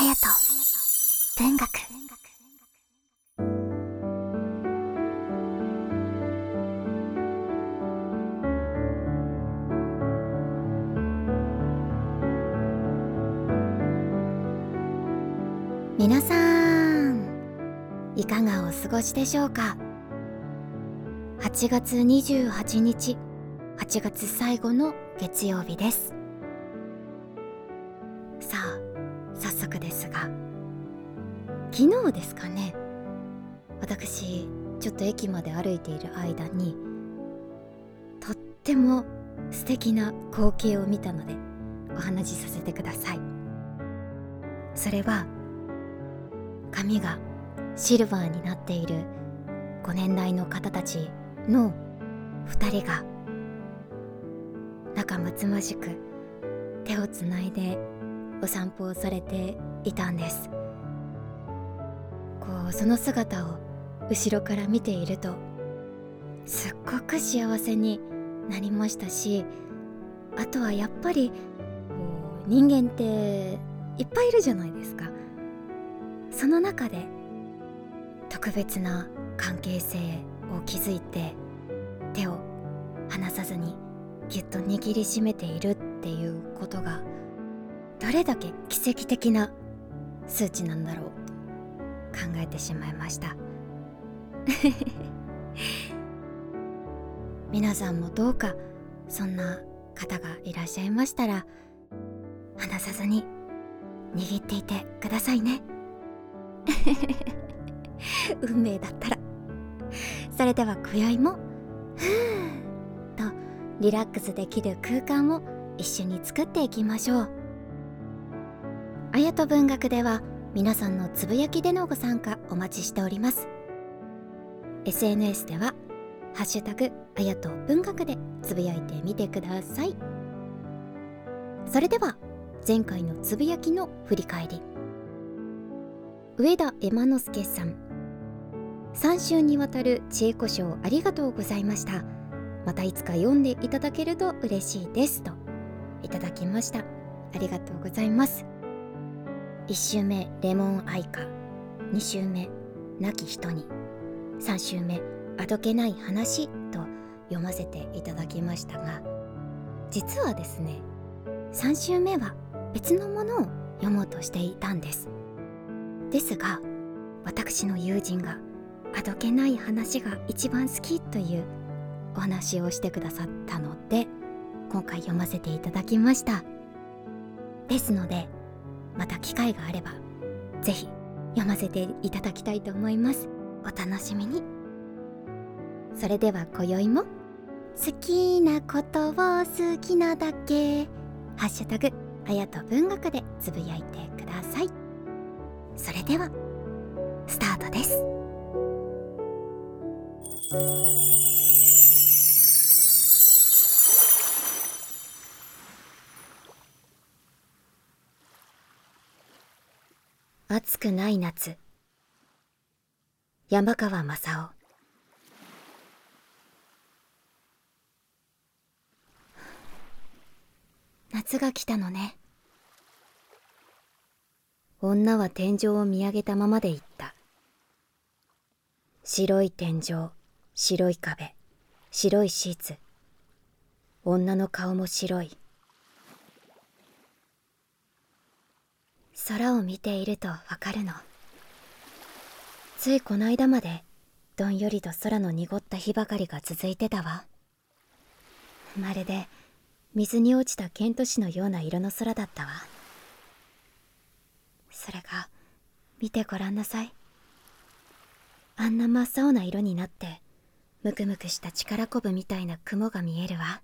隼人文学。皆さんいかがお過ごしでしょうか？8月28日8月最後の月曜日です。昨日ですかね。私ちょっと駅まで歩いている間にとっても素敵な光景を見たのでお話しさせてください。それは髪がシルバーになっているご年代の方たちの2人が仲睦まじく手をつないでお散歩をされていたんです。その姿を後ろから見ているとすっごく幸せになりましたしあとはやっぱり人間っていっぱいいるじゃないですか。その中で特別な関係性を築いて手を離さずにぎゅっと握りしめているっていうことがどれだけ奇跡的な数値なんだろう。考えてしまいました。皆さんもどうかそんな方がいらっしゃいましたら離さずに握っていてくださいね。運命だったら。それでは今宵もふーとリラックスできる空間を一緒に作っていきましょう。あやと文学では皆さんのつぶやきでのご参加お待ちしております。SNS では「ハッシュタグあやと文学」でつぶやいてみてください。それでは前回のつぶやきの振り返り。上田エマノスケさん。3週にわたる知恵子賞ありがとうございました。またいつか読んでいただけると嬉しいです。といただきました。ありがとうございます。1週目レモンアイカ2週目亡き人に。3週目あどけない話と読ませていただきましたが実はですね3週目は別のものを読もうとしていたんです。ですが私の友人があどけない話が一番好きというお話をしてくださったので今回読ませていただきました。ですのでまた機会があれば是非読ませていただきたいと思います。お楽しみに。それでは今宵も好きなことを好きなだけハッシュタグあやと文学でつぶやいてください。それではスタートです。暑くない夏。山川正夫。夏が来たのね。女は天井を見上げたままで言った。白い天井白い壁白いシーツ。女の顔も白い。空を見ているとわかるの。ついこの間までどんよりと空の濁った日ばかりが続いてたわ。まるで水に落ちたケント市のような色の空だったわ。それが見てごらんなさい。あんな真っ青な色になってムクムクした力こぶみたいな雲が見えるわ。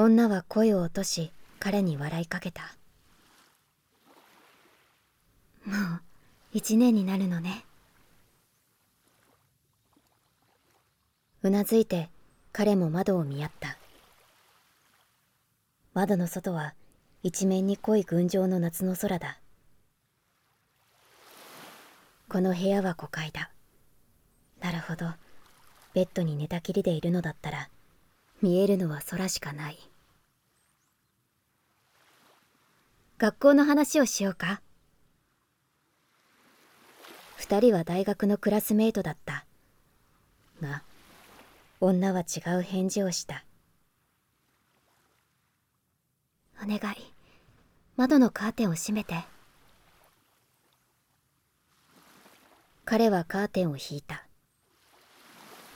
女は声を落とし彼に笑いかけた。もう一年になるのね。うなずいて彼も窓を見合った。窓の外は一面に濃い群青の夏の空だ。この部屋は5階だ。なるほど。ベッドに寝たきりでいるのだったら見えるのは空しかない。学校の話をしようか。二人は大学のクラスメートだった。が女は違う返事をした。お願い。窓のカーテンを閉めて。彼はカーテンを引いた。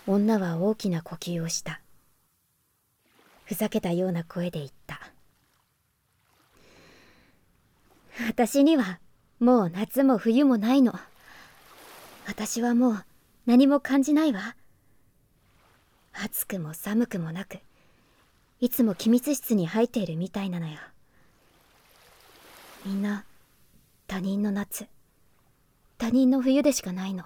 女は大きな呼吸をした。ふざけたような声で言った。私にはもう夏も冬もないの。私はもう何も感じないわ。暑くも寒くもなくいつも機密室に入っているみたいなのよ。みんな他人の夏他人の冬でしかないの。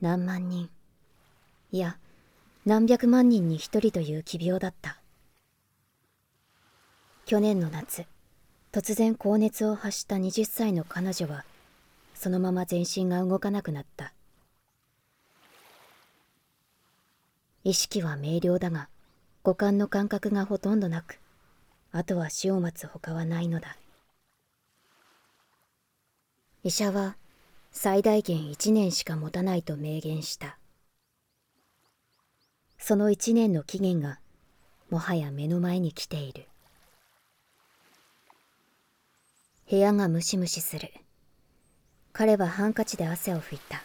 何万人いや何百万人に一人という奇病だった。去年の夏突然高熱を発した20歳の彼女はそのまま全身が動かなくなった。意識は明瞭だが五感の感覚がほとんどなくあとは死を待つほかはないのだ。医者は最大限1年しか持たないと明言した。その1年の期限がもはや目の前に来ている。部屋がムシムシする。彼はハンカチで汗を拭いた。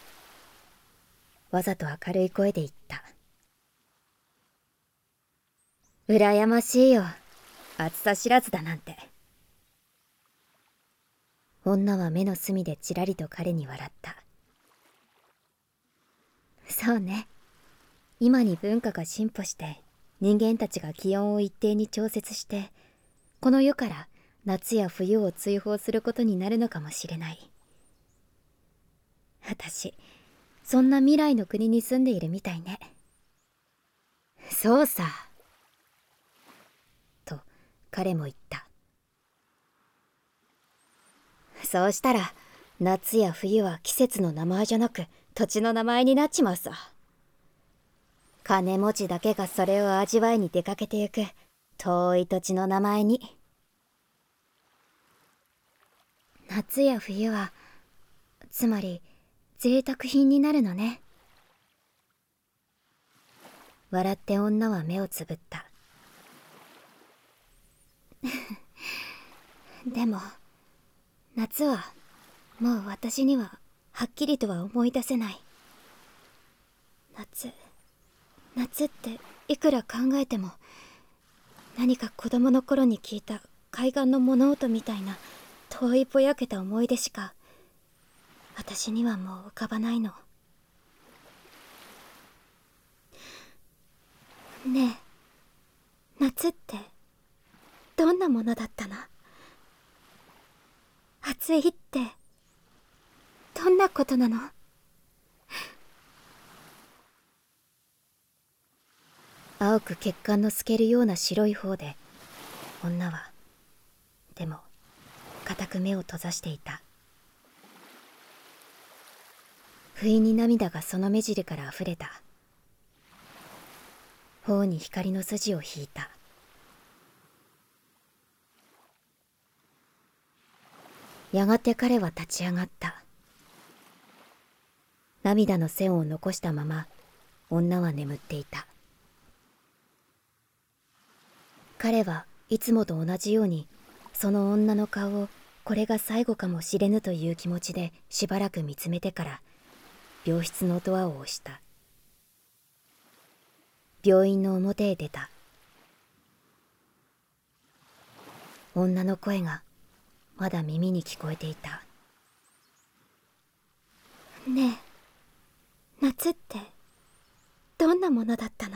わざと明るい声で言った。羨ましいよ。暑さ知らずだなんて。女は目の隅でちらりと彼に笑った。そうね。今に文化が進歩して人間たちが気温を一定に調節してこの世から夏や冬を追放することになるのかもしれない。私そんな未来の国に住んでいるみたいね。そうさ。と彼も言った。そうしたら夏や冬は季節の名前じゃなく土地の名前になっちまうさ。金持ちだけがそれを味わいに出かけてゆく遠い土地の名前に。夏や冬はつまり贅沢品になるのね。笑って女は目をつぶった。でも夏はもう私にははっきりとは思い出せない。夏夏っていくら考えても何か子供の頃に聞いた海岸の物音みたいな遠いぼやけた思い出しか私にはもう浮かばないの。ねえ夏ってどんなものだったの？暑いってどんなことなの？青く血管の透けるような白い方で女はでも固く目を閉ざしていた。不意に涙がその目尻から溢れた。頬に光の筋を引いた。やがて彼は立ち上がった。涙の線を残したまま女は眠っていた。彼はいつもと同じようにその女の顔をこれが最後かもしれぬという気持ちでしばらく見つめてから病室のドアを押した。病院の表へ出た。女の声がまだ耳に聞こえていた。ねえ夏ってどんなものだったの？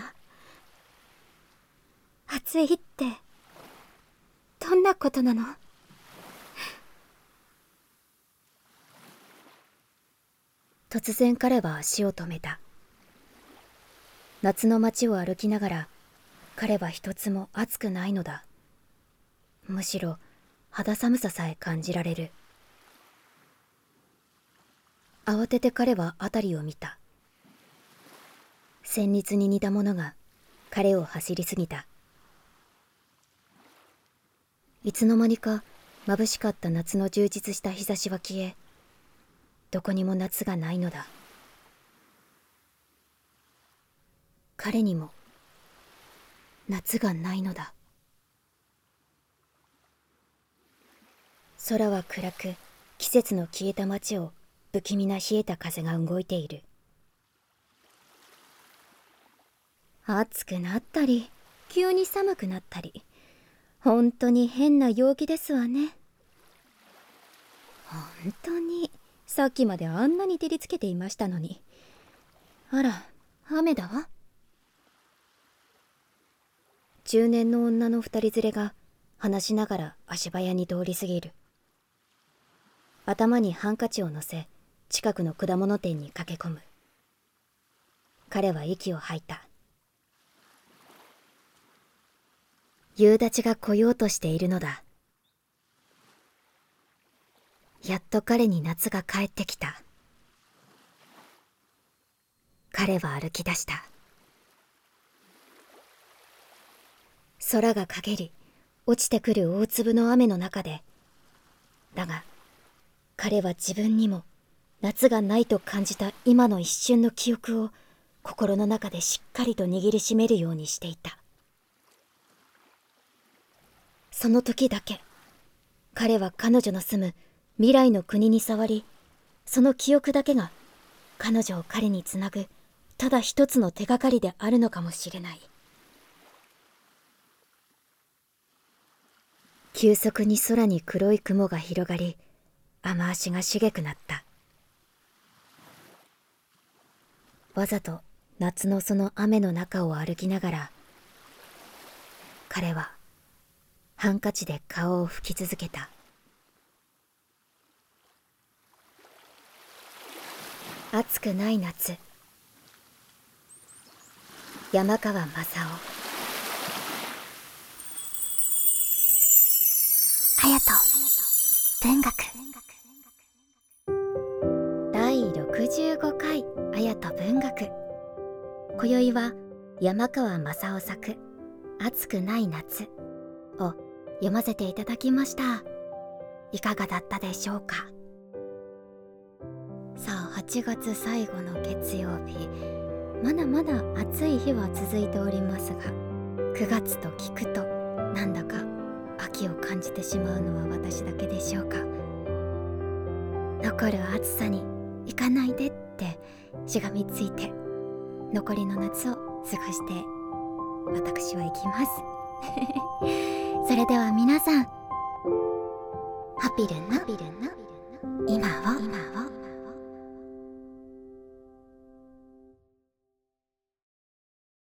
暑いって。んなことなの？突然彼は足を止めた。夏の街を歩きながら彼は一つも暑くないのだ。むしろ肌寒ささえ感じられる。慌てて彼は辺りを見た。旋律に似たものが彼を走りすぎた。いつの間にか眩しかった夏の充実した日差しは消えどこにも夏がないのだ。彼にも夏がないのだ。空は暗く季節の消えた街を不気味な冷えた風が動いている。暑くなったり急に寒くなったり。本当に変な陽気ですわね。本当に。さっきまであんなに照りつけていましたのに。あら雨だわ。中年の女の二人連れが話しながら足早に通り過ぎる。頭にハンカチを乗せ近くの果物店に駆け込む。彼は息を吐いた。夕立が来ようとしているのだ。やっと彼に夏が帰ってきた。彼は歩き出した。空が陰り落ちてくる大粒の雨の中で。だが彼は自分にも夏がないと感じた今の一瞬の記憶を心の中でしっかりと握りしめるようにしていた。その時だけ。彼は彼女の住む未来の国に触りその記憶だけが彼女を彼につなぐただ一つの手がかりであるのかもしれない。急速に空に黒い雲が広がり雨足がしげくなった。わざと夏のその雨の中を歩きながら彼はハンカチで顔を拭き続けた。暑くない夏。山川正雄。隼人文学。第65回綾と文学。今宵は山川正雄作「暑くない夏」を読ませていただきました。いかがだったでしょうか？さあ8月最後の月曜日。まだまだ暑い日は続いておりますが9月と聞くとなんだか秋を感じてしまうのは私だけでしょうか？残る暑さに行かないでってしがみついて残りの夏を過ごして私は行きます。それでは皆さんハピルな今を今を。